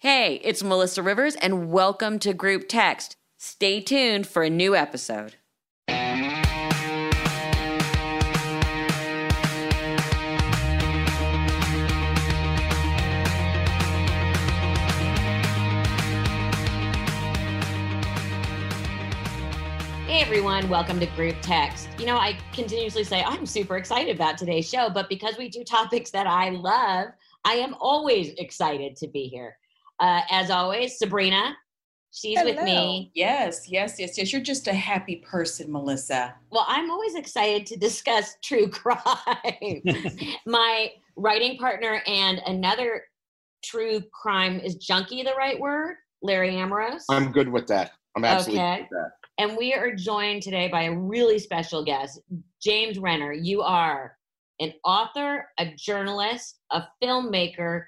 Hey, it's Melissa Rivers, and welcome to Group Text. Stay tuned for a new episode. Hey everyone, welcome to Group Text. You know, I continuously say I'm super excited about today's show, but because we do topics that I love, I am always excited to be here. Uh, as always, Sabrina, she's Hello. with me. Yes, yes, yes, yes. You're just a happy person, Melissa. Well, I'm always excited to discuss true crime. My writing partner and another true crime is junkie the right word? Larry Ambrose. I'm good with that. I'm absolutely Okay. good with that. And we are joined today by a really special guest, James Renner. You are an author, a journalist, a filmmaker,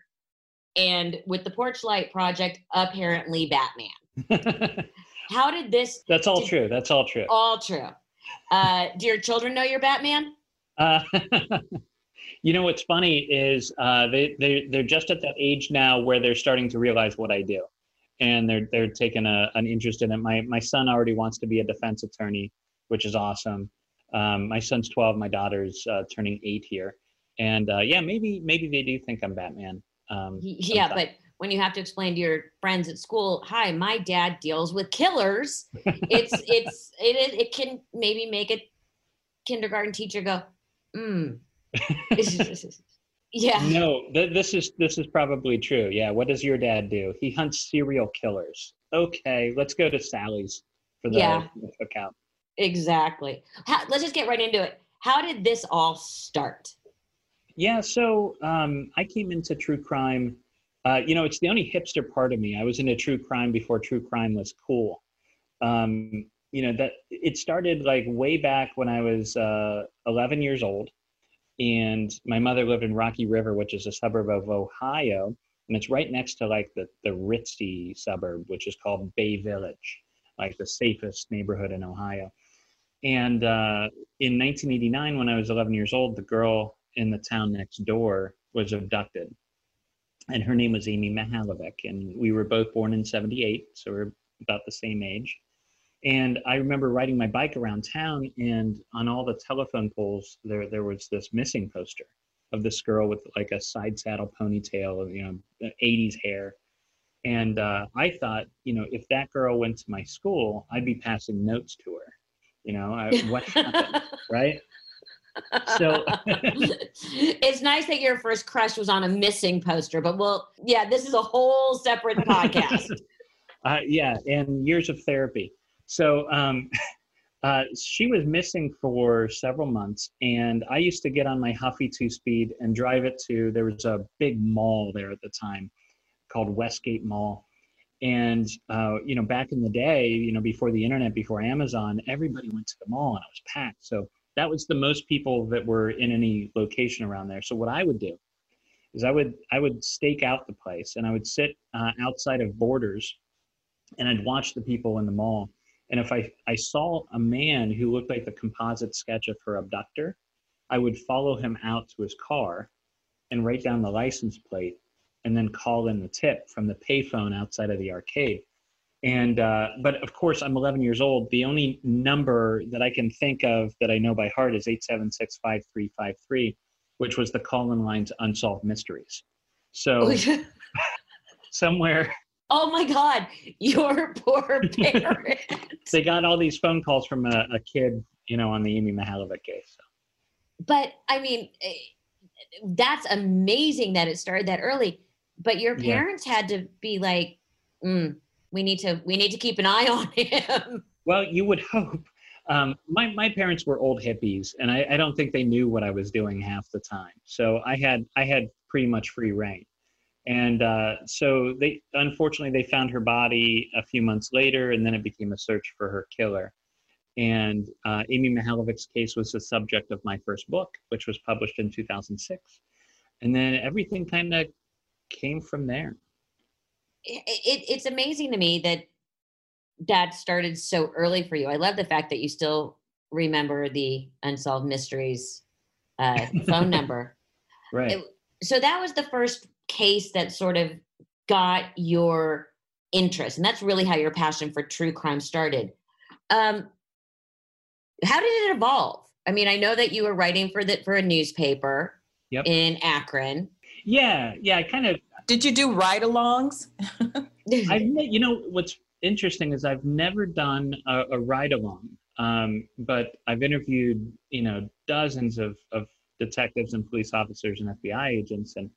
and with the Porch Light Project, apparently Batman. How did this That's all Did- true. That's all true. all true? Uh, do your children know you're Batman? Uh, you know what's funny is uh, they they they're just at that age now where they're starting to realize what I do, and they're they're taking a, an interest in it. My my son already wants to be a defense attorney, which is awesome. Um, my son's twelve. My daughter's uh, turning eight here, and uh, yeah, maybe maybe they do think I'm Batman. Um, Yeah, sometime. but when you have to explain to your friends at school, "Hi, my dad deals with killers," it's it's it is it can maybe make a kindergarten teacher go, "Hmm." yeah. No, th- this is this is probably true. Yeah. What does your dad do? He hunts serial killers. Okay, let's go to Sally's for the Yeah. cookout. Exactly. How, let's just get right into it. How did this all start? Yeah. So um, I came into true crime. Uh, you know, it's the only hipster part of me. I was into true crime before true crime was cool. Um, you know that it started like way back when I was uh, 11 years old, and my mother lived in Rocky River, which is a suburb of Ohio, and it's right next to like the the ritzy suburb, which is called Bay Village, like the safest neighborhood in Ohio. And uh, in 1989, when I was 11 years old, the girl in the town next door was abducted, and her name was Amy Mihaljevic, and we were both born in '78, so we're about the same age. And I remember riding my bike around town, and on all the telephone poles, there there was this missing poster of this girl with like a side saddle ponytail, of you know, 80s hair. And uh, I thought, you know, if that girl went to my school, I'd be passing notes to her. You know, I, what happened, right? So- it's nice that your first crush was on a missing poster, but well, yeah, this is a whole separate podcast. Uh, yeah, and years of therapy. So um, uh, she was missing for several months, and I used to get on my Huffy two speed and drive it to. There was a big mall there at the time called Westgate Mall, and uh, you know, back in the day, you know, before the internet, before Amazon, everybody went to the mall, and it was packed. So that was the most people that were in any location around there. So what I would do is I would I would stake out the place, and I would sit uh, outside of Borders and I'd watch the people in the mall. And if I, I saw a man who looked like the composite sketch of her abductor, I would follow him out to his car and write down the license plate and then call in the tip from the payphone outside of the arcade. And, uh, but of course, I'm 11 years old. The only number that I can think of that I know by heart is 876 5353, which was the call in line to Unsolved Mysteries. So somewhere oh my God, your poor parents. they got all these phone calls from a, a kid, you know, on the Amy Mihaljevic case. So. but I mean, eh, that's amazing that it started that early. But your Yeah. parents had to be like, mm, we need to, we need to keep an eye on him. Well, you would hope. Um, my my parents were old hippies, and I, I don't think they knew what I was doing half the time. So I had I had pretty much free reign, and uh, so they unfortunately they found her body a few months later, and then it became a search for her killer. And uh, Amy Mihaljevic's case was the subject of my first book, which was published in 2006, and then everything kind of came from there. It, it, it's amazing to me that that started so early for you. I love the fact that you still remember the unsolved mysteries uh, phone number. Right. It- So that was the first case that sort of got your interest, and that's really how your passion for true crime started. Um, how did it evolve? I mean, I know that you were writing for the for a newspaper Yep. in Akron. Yeah, yeah. I kind of Did you do ride alongs? I've you know what's interesting is I've never done a, a ride along, um, but I've interviewed you know dozens of of detectives and police officers and FBI agents, and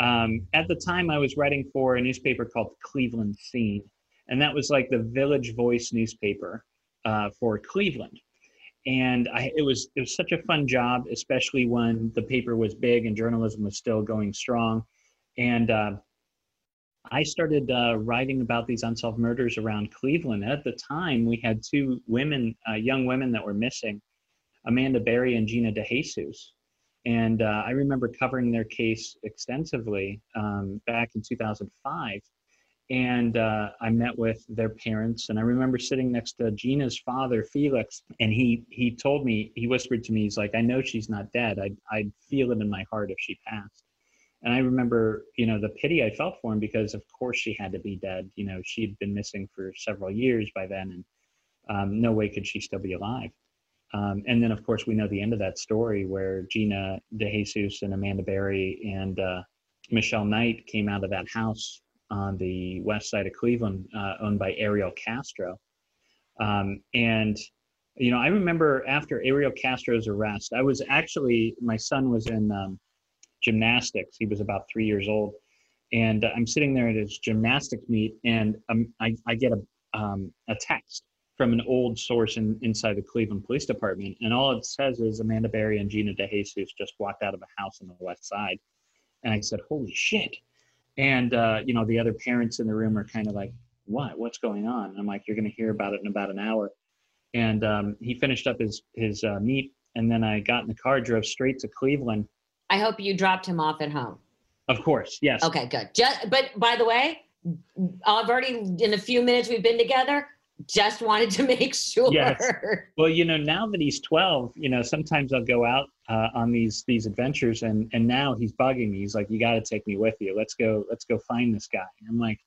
um, at the time I was writing for a newspaper called Cleveland Scene, and that was like the Village Voice newspaper uh, for Cleveland. And I, it was it was such a fun job, especially when the paper was big and journalism was still going strong. And uh, I started uh, writing about these unsolved murders around Cleveland. At the time, we had two women, uh, young women that were missing, Amanda Berry and Gina DeJesus. And uh, I remember covering their case extensively um, back in 2005. And uh, I met with their parents, and I remember sitting next to Gina's father, Felix, and he he told me, he whispered to me, he's like, "I know she's not dead. I I'd feel it in my heart if she passed." And I remember, you know, the pity I felt for him because, of course, she had to be dead. You know, she'd been missing for several years by then, and um, no way could she still be alive. Um, and then, of course, we know the end of that story where Gina DeJesus and Amanda Berry and uh, Michelle Knight came out of that house on the west side of Cleveland, uh, owned by Ariel Castro. Um, and you know, I remember after Ariel Castro's arrest, I was actually my son was in um, gymnastics. He was about three years old, and I'm sitting there at his gymnastics meet, and um, I, I get a um, a text from an old source in, inside the Cleveland Police Department, and all it says is Amanda Berry and Gina DeJesus just walked out of a house on the west side, and I said, "Holy shit!" And uh, you know, the other parents in the room are kind of like, "What? What's going on?" And I'm like, "You're going to hear about it in about an hour." And um, he finished up his his uh, meet, and then I got in the car, drove straight to Cleveland. I hope you dropped him off at home. Of course, yes. Okay, good. Just, but by the way, I've already in a few minutes we've been together. Just wanted to make sure. Yes. Well, you know, now that he's 12, you know, sometimes I'll go out uh, on these these adventures, and and now he's bugging me. He's like, "You got to take me with you. Let's go. Let's go find this guy." I'm like,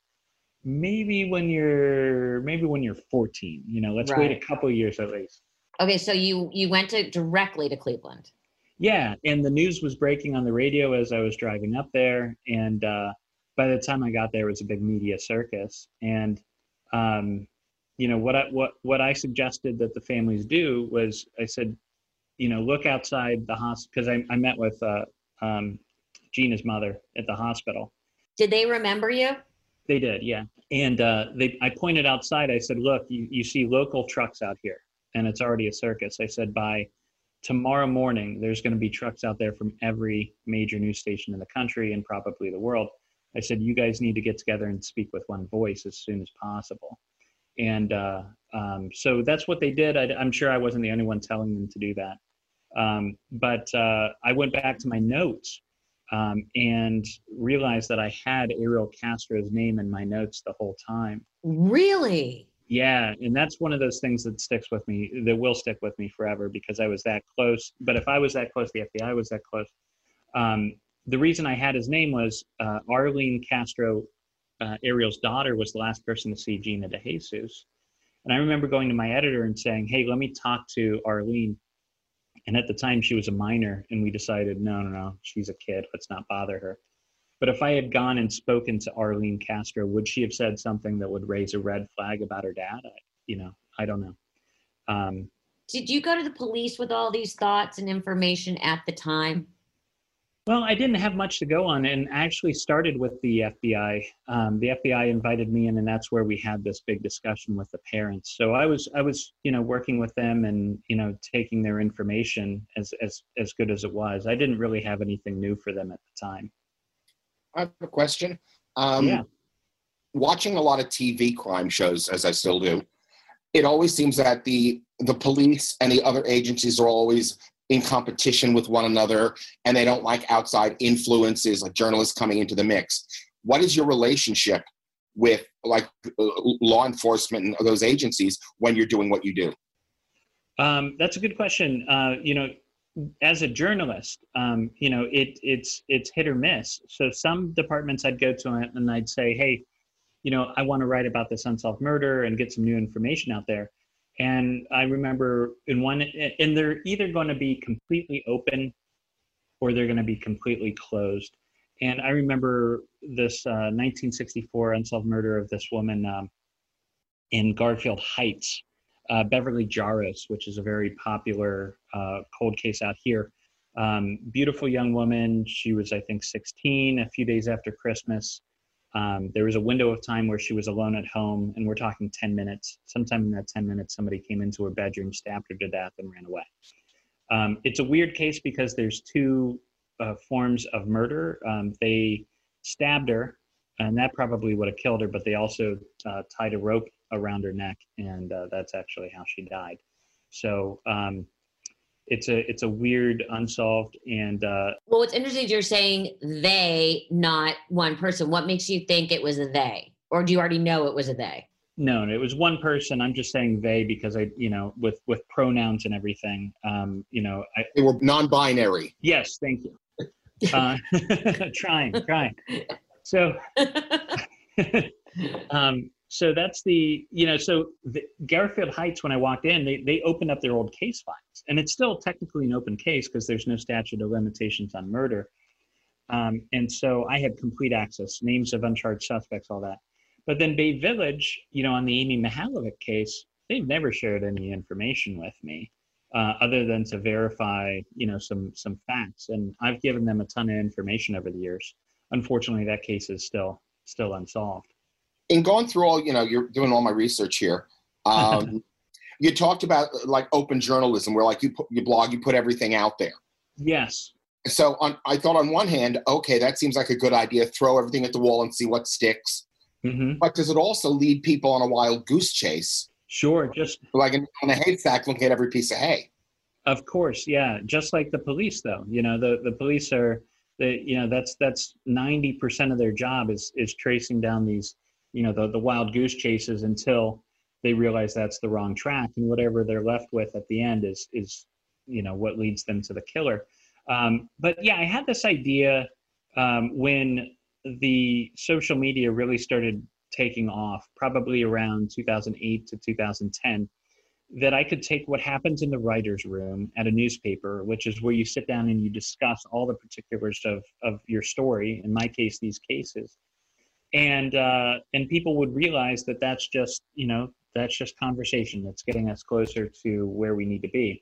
maybe when you're maybe when you're 14. You know, let's wait a couple years at least. Okay, so you you went to directly to Cleveland. Yeah, and the news was breaking on the radio as I was driving up there, and uh, by the time I got there, it was a big media circus. And um, you know what I what what I suggested that the families do was I said, you know, look outside the hospital because I, I met with uh, um, Gina's mother at the hospital. Did they remember you? They did, yeah. And uh, they, I pointed outside. I said, "Look, you, you see local trucks out here, and it's already a circus." I said, "By tomorrow morning, there's going to be trucks out there from every major news station in the country and probably the world." I said, "You guys need to get together and speak with one voice as soon as possible." And uh, um, so that's what they did. I, I'm sure I wasn't the only one telling them to do that. Um, but uh, I went back to my notes um, and realized that I had Ariel Castro's name in my notes the whole time. Really? Yeah, and that's one of those things that sticks with me, that will stick with me forever because I was that close. But if I was that close, the FBI was that close. Um, the reason I had his name was uh, Arlene Castro, uh, Ariel's daughter, was the last person to see Gina DeJesus. And I remember going to my editor and saying, hey, let me talk to Arlene. And at the time, she was a minor, and we decided, no, no, no, she's a kid. Let's not bother her. But if I had gone and spoken to Arlene Castro, would she have said something that would raise a red flag about her dad? I, you know, I don't know. Um, Did you go to the police with all these thoughts and information at the time? well, I didn't have much to go on, and I actually started with the FBI. Um, the FBI invited me in, and that's where we had this big discussion with the parents. So I was, I was, you know, working with them and you know, taking their information as as as good as it was. I didn't really have anything new for them at the time. I have a question. Um, Yeah. Watching a lot of TV crime shows, as I still do, it always seems that the the police and the other agencies are always in competition with one another, and they don't like outside influences, like journalists coming into the mix. What is your relationship with like uh, law enforcement and those agencies when you're doing what you do? Um, that's a good question. Uh, you know, as a journalist, um, you know, it it's it's hit or miss. So some departments I'd go to and I'd say, hey, you know, I want to write about this unsolved murder and get some new information out there. And I remember in one, and they're either going to be completely open or they're going to be completely closed. And I remember this uh, 1964 unsolved murder of this woman um, in Garfield Heights, uh, Beverly Jaros, which is a very popular uh, cold case out here. Um, beautiful young woman. She was, I think, 16 a few days after Christmas. Um, there was a window of time where she was alone at home, and we're talking 10 minutes. Sometime in that 10 minutes, somebody came into her bedroom, stabbed her to death, and ran away. Um, it's a weird case because there's two uh, forms of murder. Um, they stabbed her, and that probably would have killed her, but they also uh, tied a rope around her neck, and uh, that's actually how she died. So um, it's a it's a weird unsolved and uh, well what's interesting is you're saying they not one person. What makes you think it was a they? Or do you already know it was a they? No it was one person. I'm just saying they because i you know with with pronouns and everything um you know I, they were non-binary. Yes thank you. Uh, trying trying. So um so that's the you know so the, garfield heights when i walked in they, they opened up their old case files. And it's still technically an open case because there's no statute of limitations on murder. Um, and so i had complete access names of uncharged suspects all that. But then bay village you know on the amy mihaljevic case they've never shared any information with me uh, other than to verify you know some some facts. And i've given them a ton of information over the years. Unfortunately that case is still still unsolved in going through all, you know, you're doing all my research here. Um, you talked about like open journalism, where like you put you blog, you put everything out there. Yes. So on, I thought on one hand, okay, that seems like a good idea. Throw everything at the wall and see what sticks. Mm-hmm. But does it also lead people on a wild goose chase? Sure. Just like in, in a haystack, looking at every piece of hay. Of course, yeah. Just like the police, though. You know, the the police are the you know that's that's ninety percent of their job is is tracing down these you know the, the wild goose chases until they realize that's the wrong track and whatever they're left with at the end is is you know what leads them to the killer. Um, but yeah i had this idea um, when the social media really started taking off probably around 2008 to 2010 that i could take what happens in the writers room at a newspaper which is where you sit down and you discuss all the particulars of, of your story in my case these cases and uh, and people would realize that that's just you know that's just conversation that's getting us closer to where we need to be.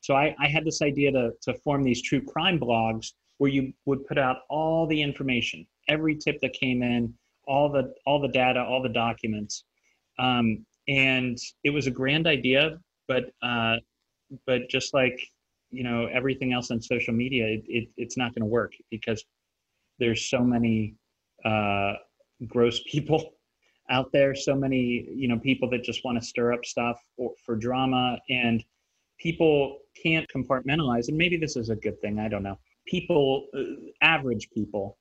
So i, I had this idea to, to form these true crime blogs where you would put out all the information every tip that came in all the all the data all the documents. Um, and it was a grand idea but uh, but just like you know everything else on social media it, it it's not going to work because there's so many uh, gross people out there. So many you know people that just want to stir up stuff for, for drama and people can't compartmentalize and maybe this is a good thing i don't know. People uh, average people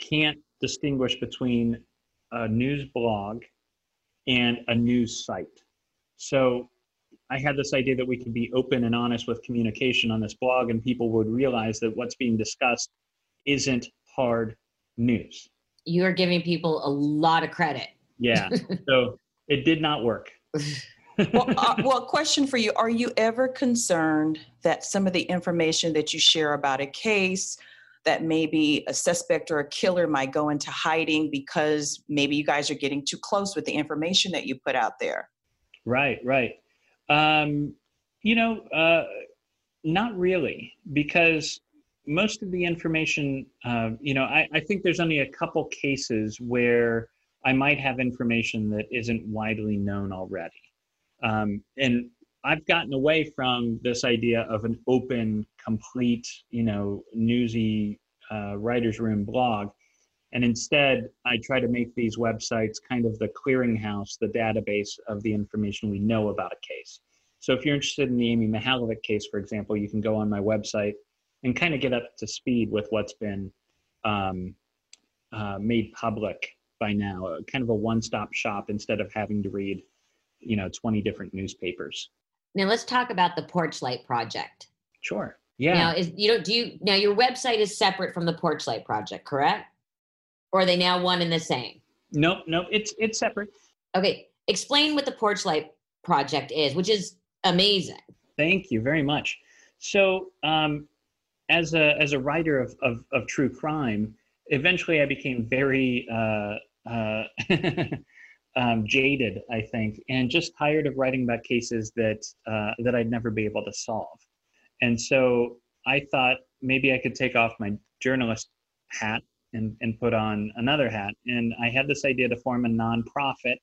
can't distinguish between a news blog and a news site. So i had this idea that we could be open and honest with communication on this blog and people would realize that what's being discussed isn't hard news you are giving people a lot of credit. Yeah. so it did not work. well, uh, well, question for you: Are you ever concerned that some of the information that you share about a case, that maybe a suspect or a killer might go into hiding because maybe you guys are getting too close with the information that you put out there? Right, right. Um, you know, uh, not really, because most of the information, uh, you know, I, I think there's only a couple cases where I might have information that isn't widely known already. Um, and I've gotten away from this idea of an open, complete, you know, newsy uh, writer's room blog. And instead, I try to make these websites kind of the clearinghouse, the database of the information we know about a case. So if you're interested in the Amy Mihaljevic case, for example, you can go on my website and kind of get up to speed with what's been um, uh, made public by now, uh, kind of a one-stop shop instead of having to read, you know, 20 different newspapers. Now let's talk about the Porch Light Project. Sure. Yeah. Now, is you know, do you now your website is separate from the Porchlight Project, correct? Or are they now one and the same? Nope, nope. It's it's separate. Okay, explain what the Porchlight Project is, which is amazing. Thank you very much. So, um, as a as a writer of of, of true crime, eventually I became very uh, uh, um, jaded, I think, and just tired of writing about cases that uh, that I'd never be able to solve. And so I thought maybe I could take off my journalist hat and, and put on another hat. And I had this idea to form a nonprofit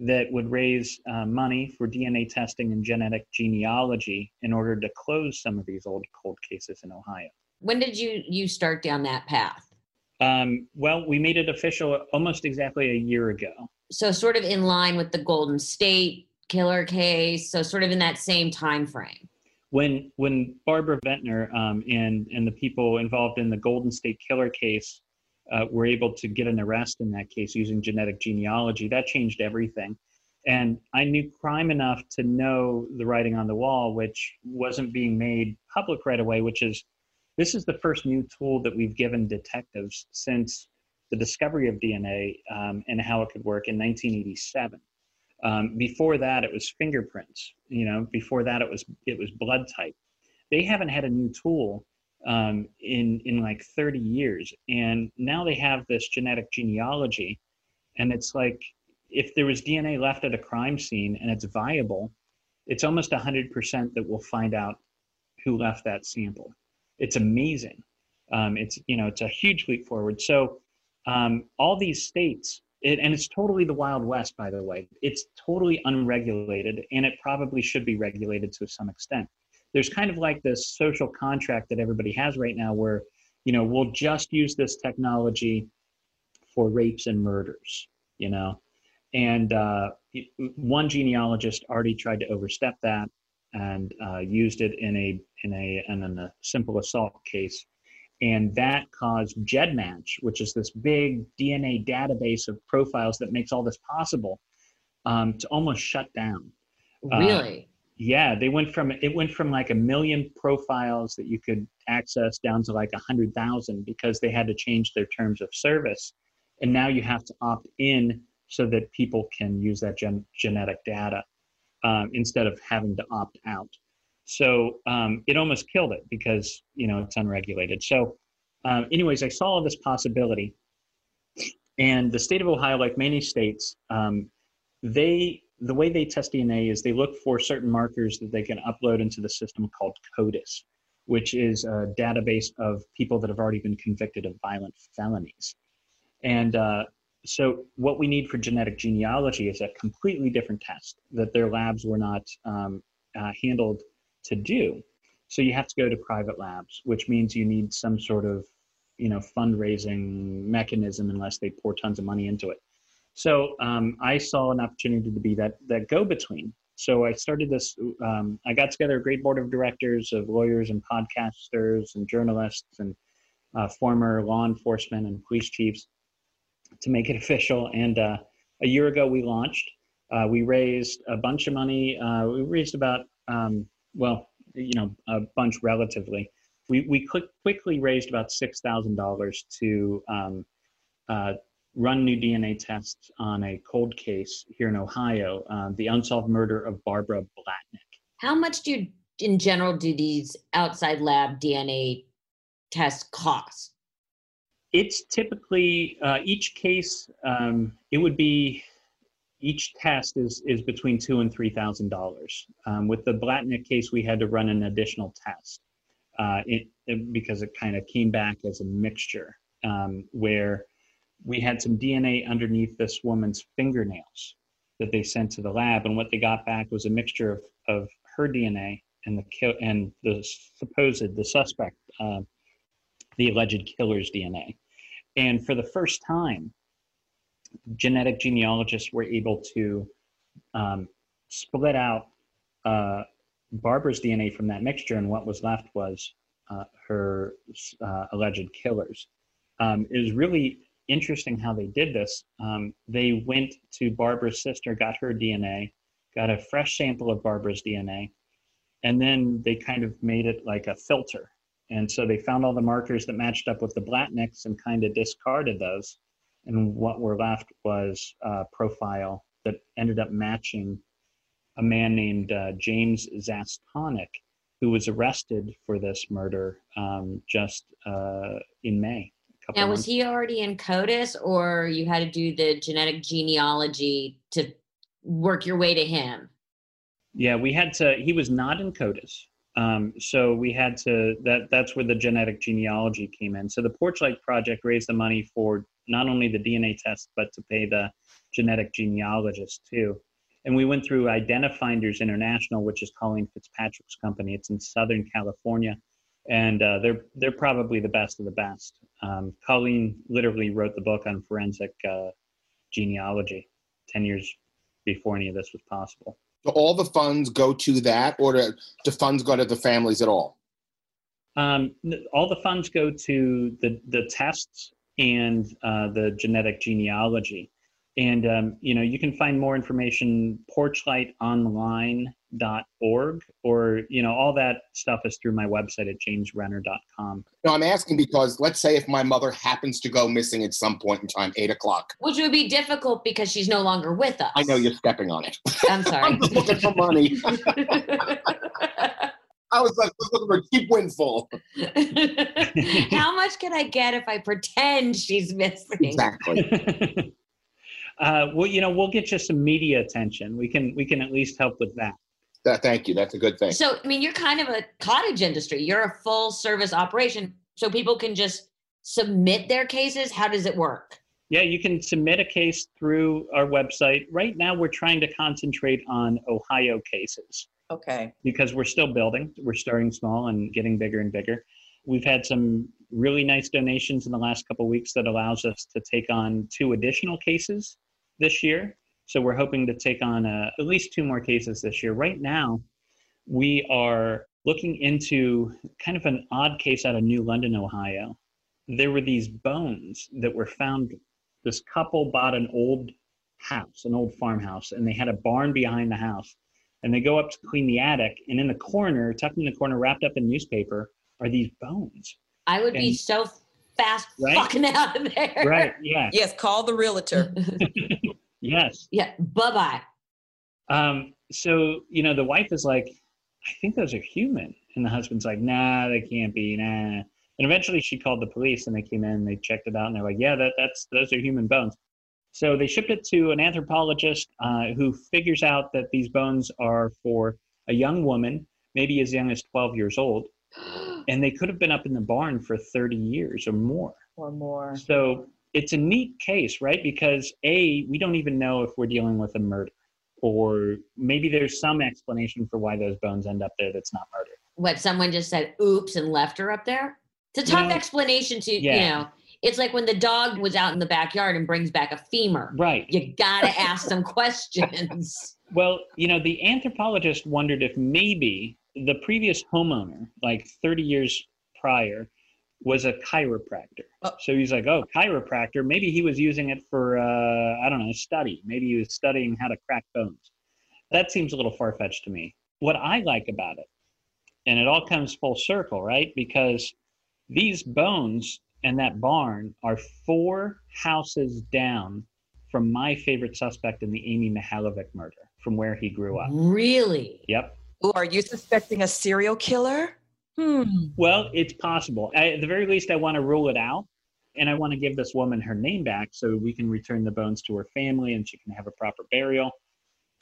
that would raise uh, money for DNA testing and genetic genealogy in order to close some of these old cold cases in Ohio. When did you you start down that path? Um, well, we made it official almost exactly a year ago. So sort of in line with the Golden State killer case, so sort of in that same time frame. When when Barbara Venter um, and and the people involved in the Golden State killer case uh, were able to get an arrest in that case using genetic genealogy, that changed everything. And I knew crime enough to know the writing on the wall, which wasn't being made public right away, which is this is the first new tool that we've given detectives since the discovery of DNA um, and how it could work in 1987. Um, before that, it was fingerprints. You know, before that, it was it was blood type. They haven't had a new tool um, in in like 30 years, and now they have this genetic genealogy, and it's like if there was DNA left at a crime scene and it's viable, it's almost 100% that we'll find out who left that sample. It's amazing. Um, it's you know it's a huge leap forward. So um, all these states, it, and it's totally the Wild West, by the way. It's totally unregulated, and it probably should be regulated to some extent. There's kind of like this social contract that everybody has right now, where you know we'll just use this technology for rapes and murders, you know. And uh, one genealogist already tried to overstep that and uh, used it in a in a in a simple assault case and that caused GEDmatch, which is this big DNA database of profiles that makes all this possible, um, to almost shut down. Really? Yeah, they went from it went from like a million profiles that you could access down to like a hundred thousand because they had to change their terms of service, and now you have to opt in so that people can use that gen- genetic data um, instead of having to opt out. So um, it almost killed it because you know it's unregulated. So, um, anyways, I saw this possibility, and the state of Ohio, like many states, um, they the way they test DNA is they look for certain markers that they can upload into the system called CODIS, which is a database of people that have already been convicted of violent felonies. And uh, so, what we need for genetic genealogy is a completely different test that their labs were not um, uh, handled to do. So you have to go to private labs, which means you need some sort of, you know, fundraising mechanism unless they pour tons of money into it. So um, I saw an opportunity to be that that go-between. So I started this. Um, I got together a great board of directors of lawyers and podcasters and journalists and uh, former law enforcement and police chiefs to make it official. And uh, a year ago, we launched. Uh, we raised a bunch of money. Uh, we raised about um, well, you know, a bunch relatively. We, we quickly raised about $6,000 to um, uh, run new DNA tests on a cold case here in Ohio, uh, the unsolved murder of Barbara Blatnik. How much do you, in general, do these outside lab DNA tests cost? It's typically, uh, each case, um, it would be each test is is between two and three thousand um, dollars. With the Blatnik case, we had to run an additional test uh, it, it, because it kind of came back as a mixture um, where we had some DNA underneath this woman's fingernails that they sent to the lab, and what they got back was a mixture of, of her DNA and the and the supposed the suspect, uh, the alleged killer's DNA. And for the first time, genetic genealogists were able to um, split out uh, Barbara's DNA from that mixture, and what was left was uh, her uh, alleged killers. Um, it was really interesting how they did this. Um, they went to Barbara's sister, got her DNA, got a fresh sample of Barbara's DNA, and then they kind of made it like a filter. And so they found all the markers that matched up with the Blatniks and kind of discarded those. And what were left was a profile that ended up matching a man named uh, James Zastawnik, who was arrested for this murder um, just uh, in May. Now, was he already in CODIS, or you had to do the genetic genealogy to work your way to him? Yeah, we had to. He was not in CODIS, um, so we had to. That that's where the genetic genealogy came in. So the Porchlight Project raised the money for not only the DNA test, but to pay the genetic genealogist too. And we went through Identifinders International, which is Colleen Fitzpatrick's company. It's in Southern California, and uh, they're they're probably the best of the best. Um, Colleen literally wrote the book on forensic uh, genealogy ten years before any of this was possible. Do all the funds go to that, or do, do funds go to the families at all? Um, all the funds go to the the tests and uh, the genetic genealogy. And, um, you know, you can find more information, porchlightonline.org, or, you know, all that stuff is through my website at jamesrenner.com. No, I'm asking because let's say if my mother happens to go missing at some point in time, eight o'clock. Which would be difficult because she's no longer with us. I know you're stepping on it. I'm sorry. I'm just looking for money. I was like looking for a cheap windfall. How much can I get if I pretend she's missing? Exactly. uh, well, you know, we'll get you some media attention. We can we can at least help with that. That, thank you. That's a good thing. So, I mean, you're kind of a cottage industry. You're a full service operation, so people can just submit their cases. How does it work? Yeah, you can submit a case through our website. Right now, we're trying to concentrate on Ohio cases. Okay. Because we're still building, we're starting small and getting bigger and bigger. We've had some really nice donations in the last couple weeks that allows us to take on two additional cases this year. So we're hoping to take on uh, at least two more cases this year. Right now, we are looking into kind of an odd case out of New London, Ohio. There were these bones that were found. This couple bought an old house, an old farmhouse, and they had a barn behind the house. And they go up to clean the attic, and in the corner, tucked in the corner, wrapped up in newspaper, are these bones. I would be so fast Right? fucking out of there. Right? Yeah. Yes, call the realtor. Yes. yeah. Bye bye. Um, so you know, the wife is like, I think those are human, and the husband's like, Nah, they can't be. Nah. And eventually, she called the police, and they came in, and they checked it out, and they're like, Yeah, that that's those are human bones. So they shipped it to an anthropologist uh, who figures out that these bones are for a young woman, maybe as young as 12 years old, and they could have been up in the barn for 30 years or more. or more. So it's a neat case, right? Because A, we don't even know if we're dealing with a murder, or maybe there's some explanation for why those bones end up there that's not murder. what someone just said oops and left her up there it's a tough No. explanation to you know it's like when the dog was out in the backyard and brings back a femur Right. you gotta ask some questions Well, you know, the anthropologist wondered if maybe the previous homeowner, like 30 years prior, was a chiropractor. Oh. So he's like, oh, chiropractor. Maybe he was using it for, uh, I don't know, study. Maybe he was studying how to crack bones. That seems a little far fetched to me. What I like about it, and it all comes full circle, right? Because these bones and that barn are four houses down from my favorite suspect in the Amy Mihaljevic murder, from where he grew up. really Yep. Ooh, are you suspecting a serial killer? Hmm. Well, it's possible. I, at the very least, I want to rule it out. And I want to give this woman her name back so we can return the bones to her family and she can have a proper burial.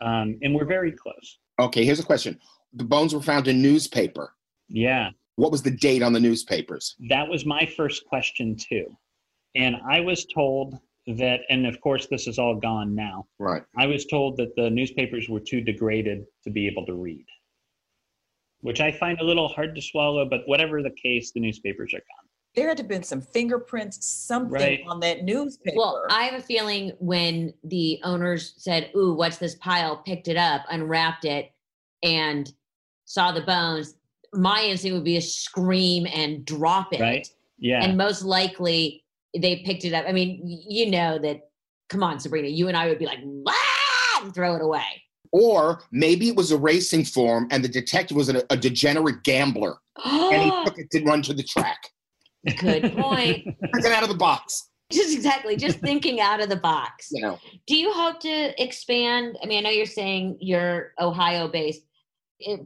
Um, and we're very close. Okay, here's a question. The bones were found in newspaper. Yeah, What was the date on the newspapers? that was my first question, too. And I was told that, and of course, this is all gone now. Right. I was told that the newspapers were too degraded to be able to read, which I find a little hard to swallow, but whatever the case, the newspapers are gone. There had to have been some fingerprints, something Right. on that newspaper. well i have a feeling when the owners said ooh what's this pile picked it up unwrapped it and saw the bones my instinct would be to scream and drop it Right. Yeah. and most likely they picked it up. I mean, you know that. Come on, Sabrina, you and I would be like, ah, and throw it away. Or maybe it was a racing form and the detective was a, a degenerate gambler and he took it to run to the track. Good point. Took it out of the box. just exactly, just thinking out of the box. You know, Do you hope to expand? I mean, I know you're saying you're Ohio based.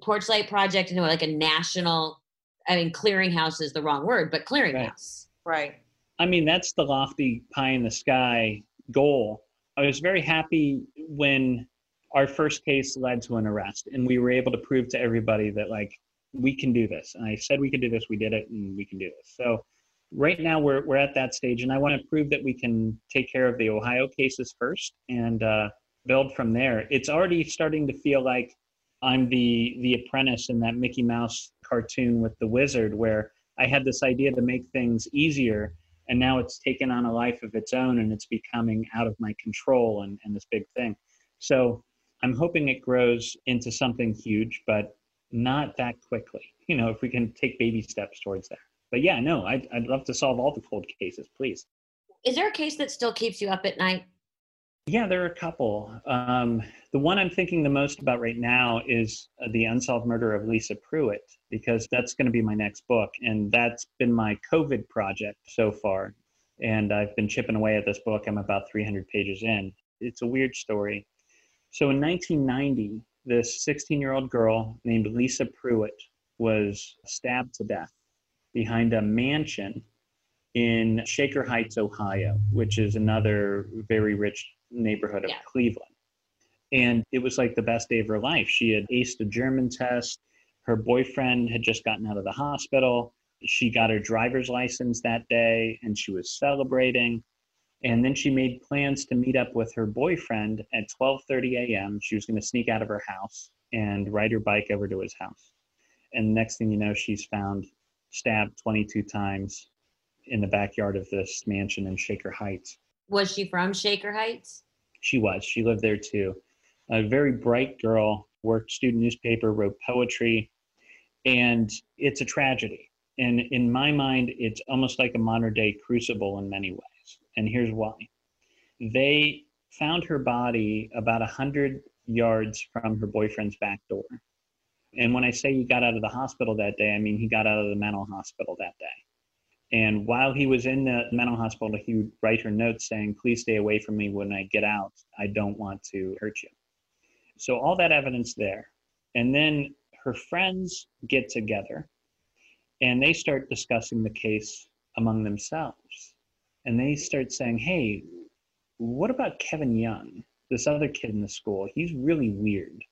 Porchlight Project, into like a national, I mean, clearinghouse is the wrong word, but clearinghouse. Right. I mean, that's the lofty pie in the sky goal. I was very happy when our first case led to an arrest and we were able to prove to everybody that, like, we can do this. And I said we could do this, we did it, and we can do this. So, right now we're, we're at that stage, and I want to prove that we can take care of the Ohio cases first and uh, build from there. It's already starting to feel like I'm the the apprentice in that Mickey Mouse cartoon with the wizard, where I had this idea to make things easier, and now it's taken on a life of its own, and it's becoming out of my control, and, and this big thing. So I'm hoping it grows into something huge, but not that quickly. You know, if we can take baby steps towards that. But yeah, no, I'd, I'd love to solve all the cold cases, please. Is there a case that still keeps you up at night? Yeah, there are a couple. Um, the one I'm thinking the most about right now is uh, the unsolved murder of Lisa Pruitt, because that's going to be my next book. And that's been my COVID project so far. And I've been chipping away at this book. I'm about 300 pages in. It's a weird story. So in 1990, this 16 year old girl named Lisa Pruitt was stabbed to death behind a mansion in Shaker Heights, Ohio, which is another very rich neighborhood of Yeah. Cleveland. And it was like the best day of her life. She had aced a German test. Her boyfriend had just gotten out of the hospital. She got her driver's license that day and she was celebrating. And then she made plans to meet up with her boyfriend at 12:30 a.m. She was going to sneak out of her house and ride her bike over to his house. And next thing you know, she's found stabbed 22 times in the backyard of this mansion in Shaker Heights. Was she from Shaker Heights? She was. She lived there too. A very bright girl, worked student newspaper, wrote poetry, and it's a tragedy. And in my mind, it's almost like a modern day crucible in many ways. And here's why. They found her body about 100 yards from her boyfriend's back door. And when I say he got out of the hospital that day, I mean he got out of the mental hospital that day. And while he was in the mental hospital, he would write her notes saying, Please stay away from me when I get out. I don't want to hurt you. So, all that evidence there. And then her friends get together and they start discussing the case among themselves. And they start saying, Hey, what about Kevin Young, this other kid in the school? He's really weird.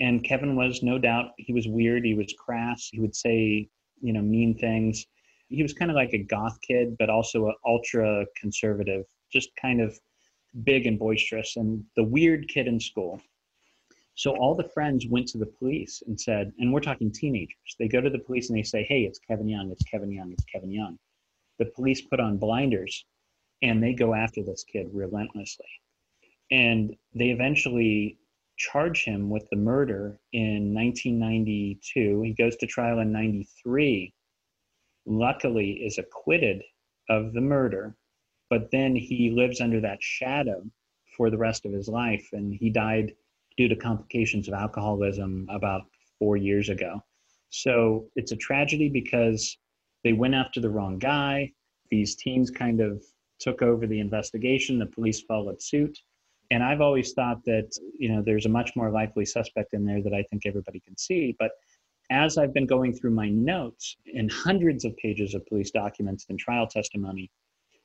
And Kevin was no doubt, he was weird. He was crass. He would say, you know, mean things he was kind of like a goth kid, but also an ultra conservative, just kind of big and boisterous, and the weird kid in school. So all the friends went to the police and said, and we're talking teenagers. They go to the police and they say, "Hey, it's Kevin Young. It's Kevin Young. It's Kevin Young." The police put on blinders, and they go after this kid relentlessly, and they eventually charge him with the murder in 1992. He goes to trial in 93 luckily is acquitted of the murder, but then he lives under that shadow for the rest of his life. And he died due to complications of alcoholism about four years ago. So it's a tragedy because they went after the wrong guy. These teams kind of took over the investigation. The police followed suit. And I've always thought that, you know, there's a much more likely suspect in there that I think everybody can see. But as I've been going through my notes and hundreds of pages of police documents and trial testimony,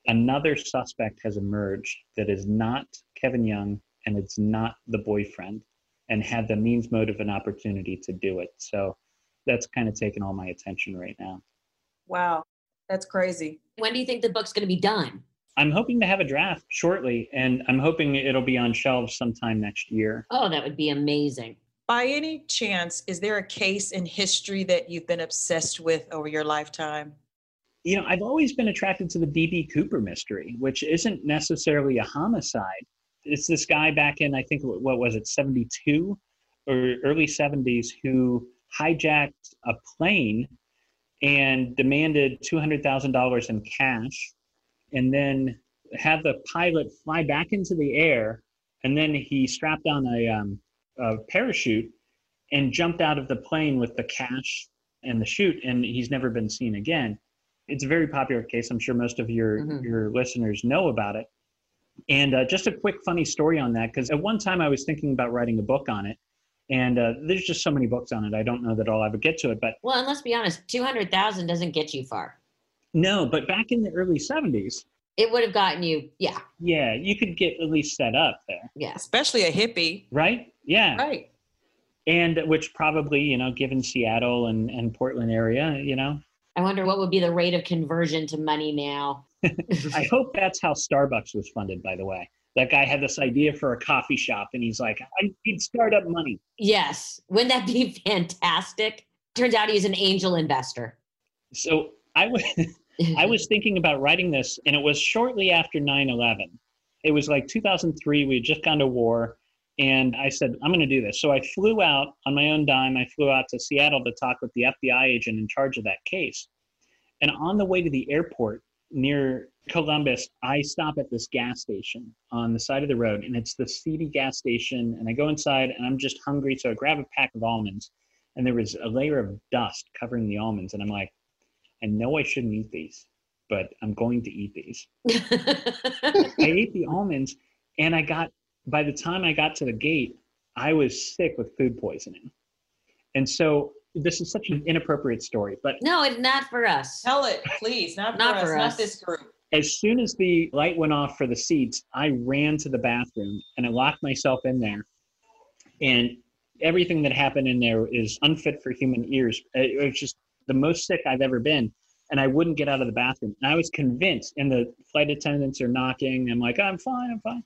another suspect has emerged that is not Kevin Young and it's not the boyfriend and had the means, motive, and opportunity to do it. So that's kind of taken all my attention right now. Wow. That's crazy. When do you think the book's going to be done? I'm hoping to have a draft shortly, and I'm hoping it'll be on shelves sometime next year. Oh, that would be amazing. By any chance, is there a case in history that you've been obsessed with over your lifetime? You know, I've always been attracted to the D.B. Cooper mystery, which isn't necessarily a homicide. It's this guy back in, I think, what was it, 72 or early 70s, who hijacked a plane and demanded $200,000 in cash and then had the pilot fly back into the air. And then he strapped on a, um, a parachute and jumped out of the plane with the cash and the chute, and he's never been seen again. It's a very popular case. I'm sure most of your Mhm. your listeners know about it. And uh, just a quick funny story on that, because at one time I was thinking about writing a book on it, and uh, there's just so many books on it. I don't know that I'll ever get to it, but Well, and let's be honest, 200,000 doesn't get you far. no. But back in the early '70s, It would have gotten you, yeah, yeah, you could get at least set up there, yeah. Especially a hippie. right? Yeah, Right. and which probably you know, given Seattle and and Portland area, you know, I wonder what would be the rate of conversion to money now. I hope that's how Starbucks was funded, by the way. That guy had this idea for a coffee shop and he's like, I need startup money. yes. Wouldn't that be fantastic? Turns out he's an angel investor. So I was I was thinking about writing this and it was shortly after 9-11. It was like 2003, we had just gone to war. And I said, I'm going to do this. So I flew out on my own dime. I flew out to Seattle to talk with the FBI agent in charge of that case. And on the way to the airport near Columbus, I stop at this gas station on the side of the road. And it's the seedy gas station. And I go inside and I'm just hungry. So I grab a pack of almonds. And there was a layer of dust covering the almonds. And I'm like, I know I shouldn't eat these, but I'm going to eat these. I ate the almonds and I got by the time I got to the gate, I was sick with food poisoning. And so this is such an inappropriate story, but no, it's not for us. Tell it, please. Not for Not us, for not this group. as soon as the light went off for the seats, I ran to the bathroom and I locked myself in there. And everything that happened in there is unfit for human ears. Uh, it was just the most sick I've ever been. And I wouldn't get out of the bathroom. And I was convinced, and the flight attendants are knocking. I'm like, I'm fine, I'm fine.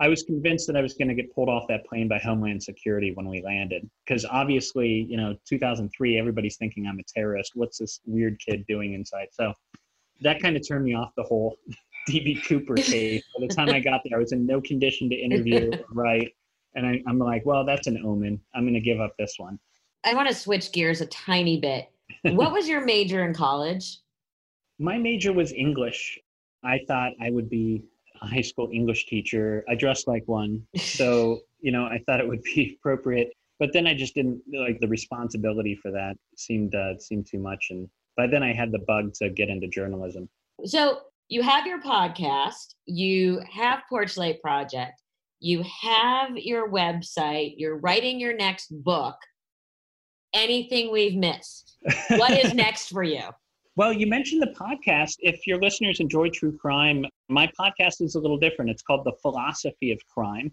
I was convinced that I was going to get pulled off that plane by Homeland Security when we landed. Because obviously, you know, 2003, everybody's thinking I'm a terrorist. What's this weird kid doing inside? So that kind of turned me off the whole DB Cooper case. By the time I got there, I was in no condition to interview, right? And I, I'm like, well, that's an omen. I'm going to give up this one. I want to switch gears a tiny bit. What was your major in college? My major was English. I thought I would be high school English teacher. I dressed like one. So, you know, I thought it would be appropriate. But then I just didn't like the responsibility for that seemed uh, seemed too much. And by then I had the bug to get into journalism. So you have your podcast, you have Porch Light Project, you have your website, you're writing your next book. Anything we've missed? What is next for you? Well, you mentioned the podcast. If your listeners enjoy true crime, my podcast is a little different. It's called The Philosophy of Crime.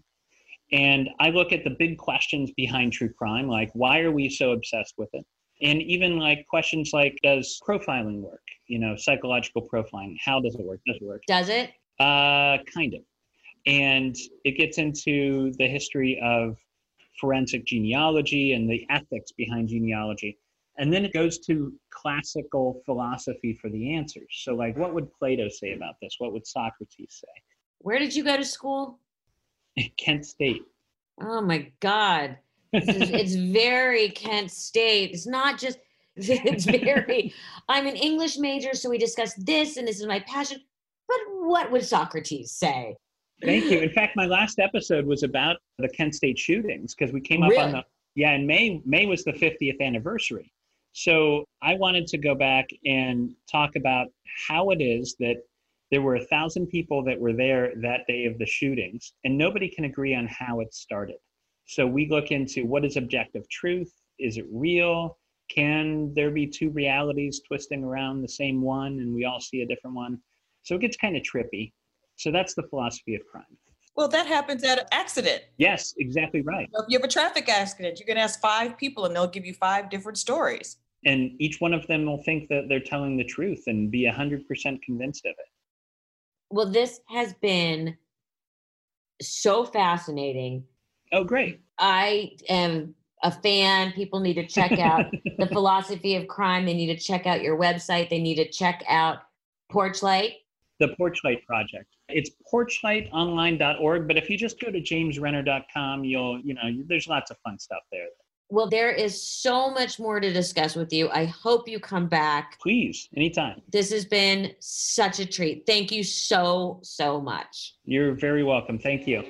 And I look at the big questions behind true crime, like why are we so obsessed with it? And even like questions like does profiling work? You know, psychological profiling. How does it work? Does it work? Does it? Uh, kind of. And it gets into the history of forensic genealogy and the ethics behind genealogy. And then it goes to classical philosophy for the answers. So, like, what would Plato say about this? What would Socrates say? Where did you go to school? Kent State. Oh my God. Is- it's very Kent State. It's not just, it's very, I'm an English major, so we discussed this and this is my passion. But what would Socrates say? Thank you. In fact, my last episode was about the Kent State shootings because we came up on the yeah, in May May was the 50th anniversary. So I wanted to go back and talk about how it is that there were a thousand people that were there that day of the shootings, and nobody can agree on how it started. So we look into what is objective truth? Is it real? Can there be two realities twisting around the same one and we all see a different one? So it gets kind of trippy. So that's the philosophy of crime. Well, that happens at an accident. Yes, exactly right. If you have a traffic accident, you can ask five people and they'll give you five different stories. And each one of them will think that they're telling the truth and be 100% convinced of it. Well, this has been so fascinating. Oh, great. I am a fan. People need to check out the philosophy of crime. They need to check out your website. They need to check out Porchlight. The Porchlight Project. It's porchlightonline.org, but if you just go to jamesrenner.com, you'll, you know, there's lots of fun stuff there. Well, there is so much more to discuss with you. I hope you come back. Please, anytime. This has been such a treat. Thank you so, so much. You're very welcome. Thank you.